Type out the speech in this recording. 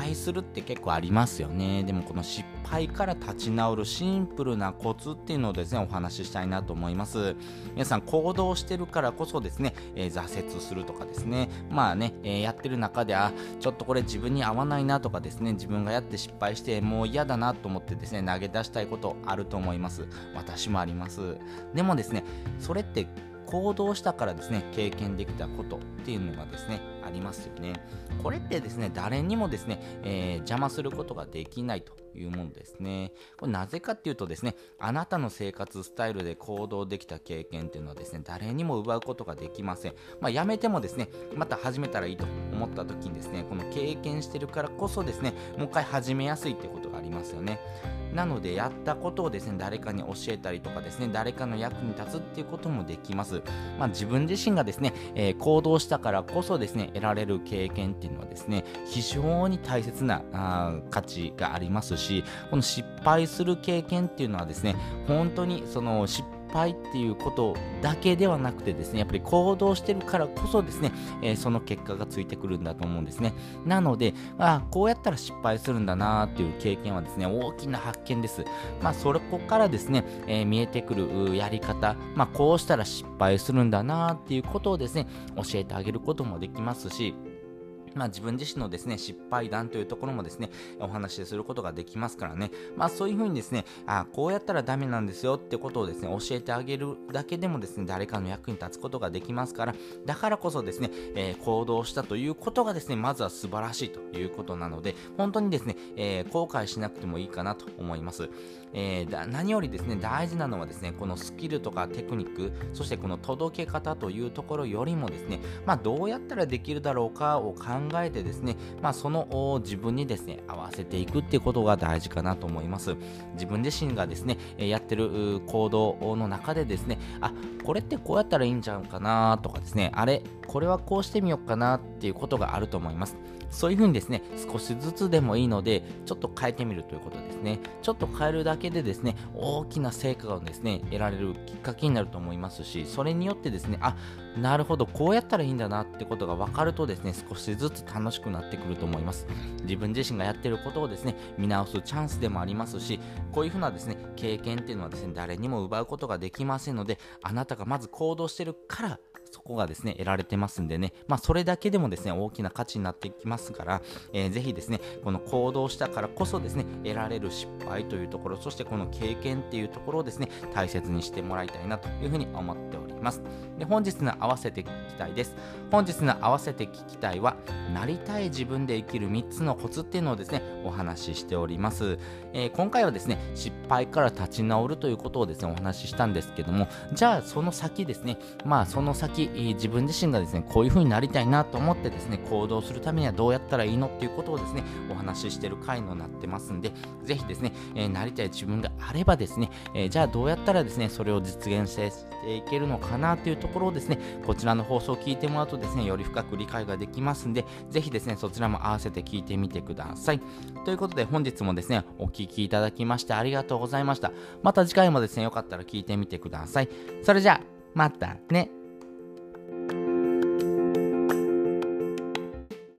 敗するって結構ありますよね。でもこの失敗から立ち直るシンプルなコツっていうのをですね、お話ししたいなと思います。皆さん行動してるからこそですね、えー、挫折するとかですね、まあね、えー、やってる中で、あ、ちょっとこれ自分に合わないなとかですね、自分がやって失敗してもう嫌だなと思ってですね、投げ出したいことあると思います。私もあります。でもですね、それって行動したからですね、経験できたことっていうのがですね、ありますよね。これってですね、誰にもですね、えー、邪魔することができないというものですね。これなぜかっていうとですね、あなたの生活スタイルで行動できた経験っていうのはですね、誰にも奪うことができません。まあ、やめてもですね、また始めたらいいと思った時にですね、この経験してるからこそですね、もう一回始めやすいってことがありますよね。なのでやったことをですね誰かに教えたりとかですね誰かの役に立つっていうこともできます、まあ、自分自身がですね、えー、行動したからこそですね得られる経験っていうのはですね非常に大切なあ価値がありますしこの失敗する経験っていうのはですね本当にその失敗敗っていうことだけではなくてですね、やっぱり行動してるからこそですね、えー、その結果がついてくるんだと思うんですね。なので、あこうやったら失敗するんだなっていう経験はですね、大きな発見です。まあ、そこからですね、えー、見えてくるやり方、まあ、こうしたら失敗するんだなっていうことをですね、教えてあげることもできますし、まあ、自分自身のですね、失敗談というところもですね、お話しすることができますからね、まあそういうふうにですね、あこうやったらダメなんですよってことをですね、教えてあげるだけでもですね、誰かの役に立つことができますから、だからこそですね、えー、行動したということがですね、まずは素晴らしいということなので、本当にですね、えー、後悔しなくてもいいかなと思います。えー、何よりですね、大事なのはですね、このスキルとかテクニック、そしてこの届け方というところよりもですね、まあどうやったらできるだろうかを考えてですね、まあその自分にですね、合わせていくっていうことが大事かなと思います。自分自身がですね、やってる行動の中でですね、あ、これってこうやったらいいんじゃんかなとかですね、あれ、これはこうしてみようかなっていうことがあると思います。そういうふうにですね、少しずつでもいいので、ちょっと変えてみるということですね。ちょっと変えるだけでですね、大きな成果がですね、得られるきっかけになると思いますし、それによってですね、あ、なるほど、こうやったらいいんだなってことが分かるとですね、少しずつ楽しくなってくると思います。自分自身がやってることをですね、見直すチャンスでもありますし、こういうふうなですね、経験っていうのはですね、誰にも奪うことができませんので、あなたがまず行動してるから、そこがですね、得られてますんでね、まあ、それだけでもですね、大きな価値になってきますから、えー、ぜひですね、この行動したからこそですね、得られる失敗というところ、そしてこの経験っていうところをですね、大切にしてもらいたいなというふうに思っております。で、本日の合わせて聞きたいです。本日の合わせて聞きたいは、なりたい自分で生きる3つのコツっていうのをですね、お話ししております。えー、今回はですね、失敗から立ち直るということをですね、お話ししたんですけども、じゃあその先ですね、まあその先、自分自身がですね、こういう風になりたいなと思ってですね、行動するためにはどうやったらいいのっていうことをですね、お話ししてる回になってますんで、ぜひですね、えー、なりたい自分があればですね、えー、じゃあどうやったらですね、それを実現していけるのかなというところをですね、こちらの放送を聞いてもらうとですね、より深く理解ができますんで、ぜひですね、そちらも合わせて聞いてみてください。ということで、本日もですね、お聴きいただきましてありがとうございました。また次回もですね、よかったら聞いてみてください。それじゃあ、またね。